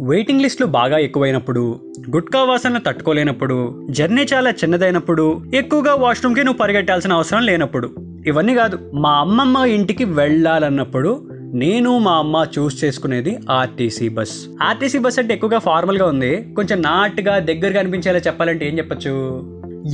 Waiting లిస్టులు బాగా ఎక్కువైనప్పుడు గుట్కా వాసనలు తట్టుకోలేనప్పుడు జర్నీ చాలా చిన్నదైనప్పుడు ఎక్కువగా వాష్రూమ్కి నువ్వు పరిగెట్టాల్సిన అవసరం లేనప్పుడు. ఇవన్నీ కాదు మా అమ్మమ్మ ఇంటికి వెళ్ళాలన్నప్పుడు నేను మా అమ్మ చూస్ చేసుకునేది ఆర్టీసీ బస్. ఆర్టీసీ బస్ అంటే ఎక్కువగా ఫార్మల్గా ఉంది. కొంచెం నాట్గా దగ్గరగా అనిపించేలా చెప్పాలంటే ఏం చెప్పొచ్చు?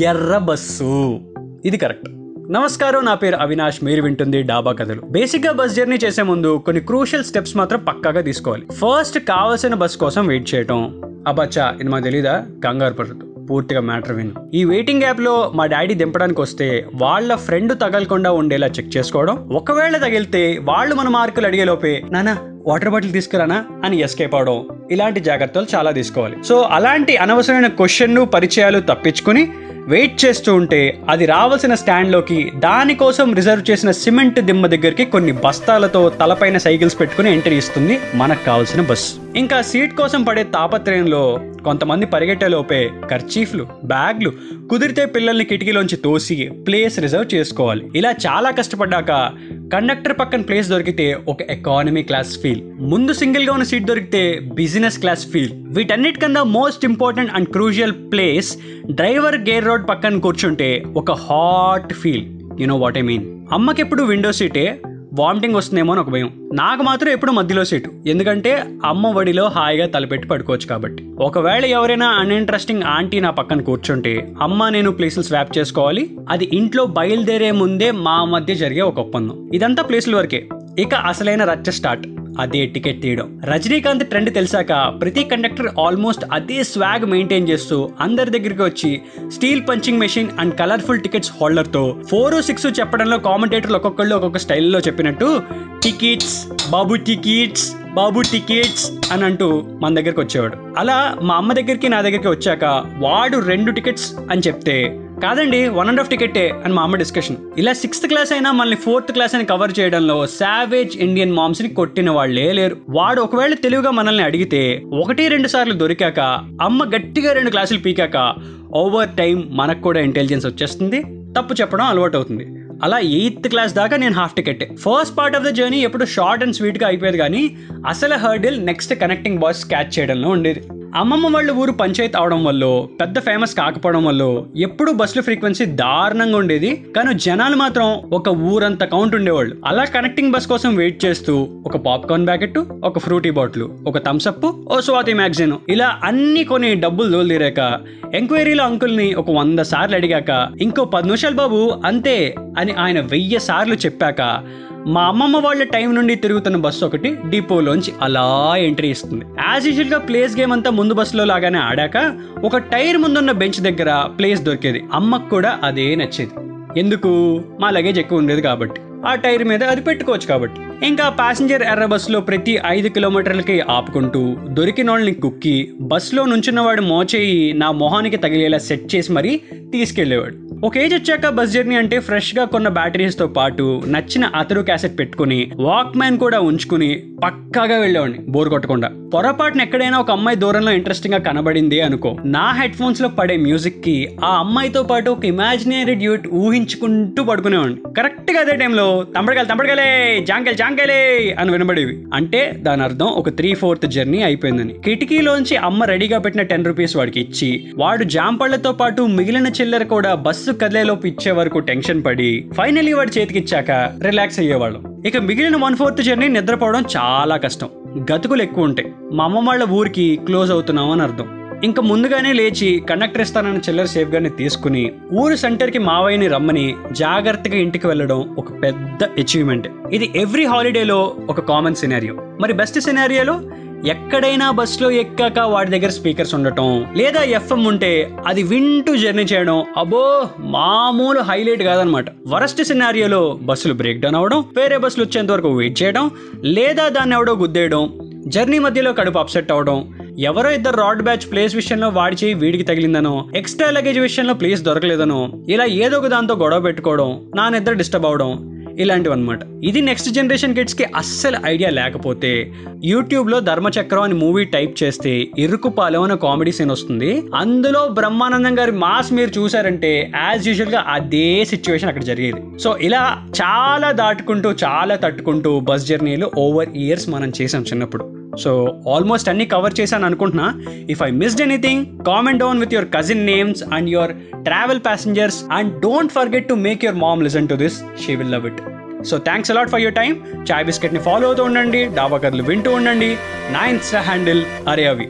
ఎర్ర బస్సు. ఇది కరెక్ట్. నమస్కారం నా పేరు అవినాష్. మీరు వింటుంది డాబా కథలు. బేసిక్గా బస్ జర్నీ చేసే ముందు కొన్ని క్రూషియల్ స్టెప్స్ మాత్రం పక్కాగా తీసుకోవాలి. ఫస్ట్ కావాల్సిన బస్ కోసం వెయిట్ చేయటం. అబ్బచ్చా ఇది మాకు తెలీదా? కంగారు పడదు పూర్తిగా మ్యాటర్ విను. ఈ వెయిటింగ్ యాప్లో మా డాడీ దింపడానికి వస్తే వాళ్ళ ఫ్రెండ్ తగలకుండా ఉండేలా చెక్ చేసుకోవడం. ఒకవేళ తగిలితే వాళ్ళు మన మార్కులు అడిగేలోపే నానా వాటర్ బాటిల్ తీసుకురానా? అని ఎస్కేప్ అవడం. ఇలాంటి జాగ్రత్తలు చాలా తీసుకోవాలి. సో అలాంటి అనవసరమైన క్వశ్చన్ను పరిచయాలు తప్పించుకుని వెయిట్ చేస్తూ ఉంటే అది రావాల్సిన స్టాండ్లోకి దానికోసం రిజర్వ్ చేసిన సిమెంట్ దిమ్మ దగ్గరికి కొన్ని బస్తాలతో తలపైన సైకిల్స్ పెట్టుకుని ఎంట్రీ ఇస్తుంది. మనకు కావాల్సిన బస్. ఇంకా సీట్ కోసం పడే తాపత్రయంలో కొంతమంది పరిగెట్టేలోపే కర్చీఫ్లు బ్యాగ్లు కుదిరితే పిల్లల్ని కిటికీలోంచి తోసి ప్లేస్ రిజర్వ్ చేసుకోవాలి. ఇలా చాలా కష్టపడ్డాక కండక్టర్ పక్కన ప్లేస్ దొరికితే ఒక ఎకానమీ క్లాస్ ఫీల్ ముందు సింగిల్గా ఉన్న సీట్ దొరికితే business class feel వీటన్నిటికన్నా most important and crucial place driver gear road పక్కన కూర్చుంటే ఒక hot feel you know what I mean అమ్మకి ఎప్పుడు విండో సీటే వామిటింగ్ వస్తుందేమో అని ఒక భయం. నాకు మాత్రం ఎప్పుడు మధ్యలో సీటు ఎందుకంటే అమ్మ ఒడిలో హాయిగా తలపెట్టి పడుకోవచ్చు కాబట్టి. ఒకవేళ ఎవరైనా అన్ఇంట్రెస్టింగ్ ఆంటీ నా పక్కన కూర్చుంటే అమ్మ నేను ప్లేసులు స్వాప్ చేసుకోవాలి. అది ఇంట్లో బయలుదేరే ముందే మా మధ్య జరిగే ఒక ఒప్పందం. ఇదంతా ప్లేసుల వరకే. ఇక అసలైన రచ్చ స్టార్ట్ అదే టికెట్ తీయడం. రజనీకాంత్ ట్రెండ్ తెలిసాక ప్రతి కండక్టర్ ఆల్మోస్ట్ అదే స్వాగ్ మెయింటైన్ చేస్తూ అందరి దగ్గరికి వచ్చి steel punching machine and colourful tickets హోల్డర్తో four six చెప్పడంలో కామెంటేటర్లు ఒక్కొక్కళ్ళు ఒక్కొక్క స్టైల్లో చెప్పినట్టు టికెట్స్ బాబు టికెట్స్ బాబు టికెట్స్ అని అంటూ మన దగ్గరికి వచ్చేవాడు. అలా మా అమ్మ దగ్గరికి నా దగ్గరికి వచ్చాక వాడు రెండు టికెట్స్ అని చెప్తే కాదండి వన్ అండ్ హాఫ్ టికెటే అని మా అమ్మ డిస్కషన్ ఇలా సిక్స్త్ క్లాస్ అయినా మనల్ని ఫోర్త్ క్లాస్ అని కవర్ చేయడంలో సావేజ్ ఇండియన్ మామ్స్ని కొట్టిన వాళ్ళే లేరు. వాడు ఒకవేళ తెలివిగా మనల్ని అడిగితే ఒకటి రెండు సార్లు దొరికాక అమ్మ గట్టిగా రెండు క్లాసులు పీకాక ఓవర్ టైం మనకు కూడా ఇంటెలిజెన్స్ వచ్చేస్తుంది తప్పు చెప్పడం అలవాటు అవుతుంది అలా ఎయిత్ క్లాస్ దాకా నేను half ticket first part of the journey ఎప్పుడు షార్ట్ అండ్ స్వీట్గా అయిపోయేది కానీ అసలు hurdle next connecting boys catch చేయడంలో ఉండేది. అమ్మమ్మ వాళ్ళ ఊరు పంచాయత్ అవడం వల్ల పెద్ద ఫేమస్ కాకపోవడం వల్ల ఎప్పుడు బస్సుల ఫ్రీక్వెన్సీ దారుణంగా ఉండేది. కానీ జనాలు మాత్రం ఒక ఊరంత కౌంట్ ఉండేవాళ్ళు. అలా కనెక్టింగ్ బస్ కోసం వెయిట్ చేస్తూ ఒక పాప్కార్న్ ప్యాకెట్ ఒక ఫ్రూటీ బాటిల్ ఒక థమ్స్అప్ ఓ స్వాతి మ్యాగజైన్ ఇలా అన్ని కొన్ని డబ్బులు దోలుదీరాక ఎంక్వైరీలో అంకుల్ని ఒక వంద సార్లు అడిగాక ఇంకో పది నిమిషాలు బాబు అంతే అని ఆయన వెయ్యి సార్లు చెప్పాక మా అమ్మమ్మ వాళ్ళ టైం నుండి తిరుగుతున్న బస్సు ఒకటి డిపోలోంచి అలా ఎంట్రీ ఇస్తుంది. యాజ్ యూజువల్గా ప్లేస్ గేమ్ అంతా ముందు బస్సులో లాగానే ఆడాక ఒక టైర్ ముందున్న బెంచ్ దగ్గర ప్లేస్ దొరికేది. అమ్మకు కూడా అదే నచ్చేది. ఎందుకు? మా లగేజ్ ఎక్కువ ఉండేది కాబట్టి. ఆ టైర్ మీద అది పెట్టుకోవచ్చు కాబట్టి. ఇంకా ప్యాసింజర్ ఎర్ర బస్సులో ప్రతి ఐదు కిలోమీటర్లకి ఆపుకుంటూ దొరికిన వాళ్ళని కుక్కి బస్సులో నుంచున్నవాడు మోచేయి నా మొహానికి తగిలేలా సెట్ చేసి మరీ తీసుకెళ్ళేవాడు ఒక ఏజ్ వచ్చాక బస్ జర్నీ అంటే ఫ్రెష్గా కొన్న బ్యాటరీస్తో పాటు నచ్చిన అతరు క్యాసెట్ పెట్టుకుని వాక్ మ్యాన్ కూడా ఉంచుకుని పక్కాగా వెళ్ళేవాడిని బోర్ కొట్టకుండా. పొరపాటున ఎక్కడైనా ఒక అమ్మాయి దూరంలో ఇంట్రెస్టింగ్గా కనబడింది అనుకో నా హెడ్ ఫోన్స్లో పడే మ్యూజిక్కి ఆ అమ్మాయితో పాటు ఒక ఇమాజినరీ డ్యూట్ ఊహించుకుంటూ పడుకునేవాడిని. కరెక్ట్గా అదే టైంలో తమ్మడగలు తమ్మడగలే జాంకెల్ జాంకెలే అని వినబడేవి. అంటే దాని అర్థం ఒక త్రీ ఫోర్త్ జర్నీ అయిపోయిందని. కిటికీలోంచి అమ్మ రెడీగా పెట్టిన టెన్ రూపీస్ వాడికి ఇచ్చి వాడు జాంపళ్ళతో పాటు మిగిలిన చిల్లర కూడా బస్సు కదిలేలోపు ఇచ్చే వరకు టెన్షన్ పడి ఫైనలీ వాడి చేతికిచ్చాక రిలాక్స్ అయ్యేవాళ్ళం. ఇక మిగిలిన వన్ ఫోర్త్ జర్నీ నిద్రపోవడం చాలా కష్టం. గతుకులు ఎక్కువ ఉంటాయి. మా అమ్మ వాళ్ళ ఊరికి క్లోజ్ అవుతున్నాం అని అర్థం. ఇంకా ముందుగానే లేచి కండక్టర్ ఇస్తానన్న చిల్లర సేఫ్ గానే తీసుకుని ఊరు సెంటర్కి మావయ్యని రమ్మని జాగ్రత్తగా ఇంటికి వెళ్ళడం ఒక పెద్ద అచీవ్మెంట్ ఇది ఎవ్రీ హాలిడేలో ఒక కామన్ సినారియో మరి బెస్ట్ సినారియోలో ఎక్కడైనా బస్సులో ఎక్కాక వాడి దగ్గర స్పీకర్స్ ఉండటం లేదా ఎఫ్ఎం ఉంటే అది వింటూ జర్నీ చేయడం అబో మామూలు హైలైట్ కాదనమాట. వరస్ట్ సినారియోలో బస్సులు బ్రేక్ డౌన్ అవడం వేరే బస్సులు వచ్చేంత వరకు వెయిట్ చేయడం లేదా దాన్ని ఎవడో గుద్దేయడం జర్నీ మధ్యలో కడుపు అప్సెట్ అవడం ఎవరో ఇద్దరు రాడ్ బ్యాచ్ ప్లేస్ విషయంలో వాడి చేయి వీడికి తగిలిందనో ఎక్స్ట్రా లగేజ్ విషయంలో ప్లేస్ దొరకలేదనో ఇలా ఏదో ఒక దాంతో గొడవ పెట్టుకోవడం నా నిద్ర డిస్టర్బ్ అవడం ఇలాంటివి అనమాట ఇది నెక్స్ట్ జనరేషన్ కిడ్స్కి అస్సలు ఐడియా లేకపోతే యూట్యూబ్లో ధర్మచక్రం అని మూవీ టైప్ చేస్తే ఇరుకుపాలెం అనే కామెడీ సీన్ వస్తుంది. అందులో బ్రహ్మానందం గారి మాస్ మీరు చూసారంటే యాజ్ యూజువల్గా అదే సిచ్యువేషన్ అక్కడ జరిగేది. సో ఇలా చాలా దాటుకుంటూ చాలా తట్టుకుంటూ బస్ జర్నీలు ఓవర్ ఇయర్స్ మనం చేసాం చిన్నప్పుడు. సో ఆల్మోస్ట్ అన్ని కవర్ చేశాను అనుకుంటున్నా. If I missed anything comment down with your cousin names and your travel passengers and don't forget to make your mom listen to this she will love it so thanks a lot for your time chai బిస్కెట్ని follow అవుతూ ఉండండి. డాబా కర్లు వింటూ ఉండండి. నా Insta handle అరే అవి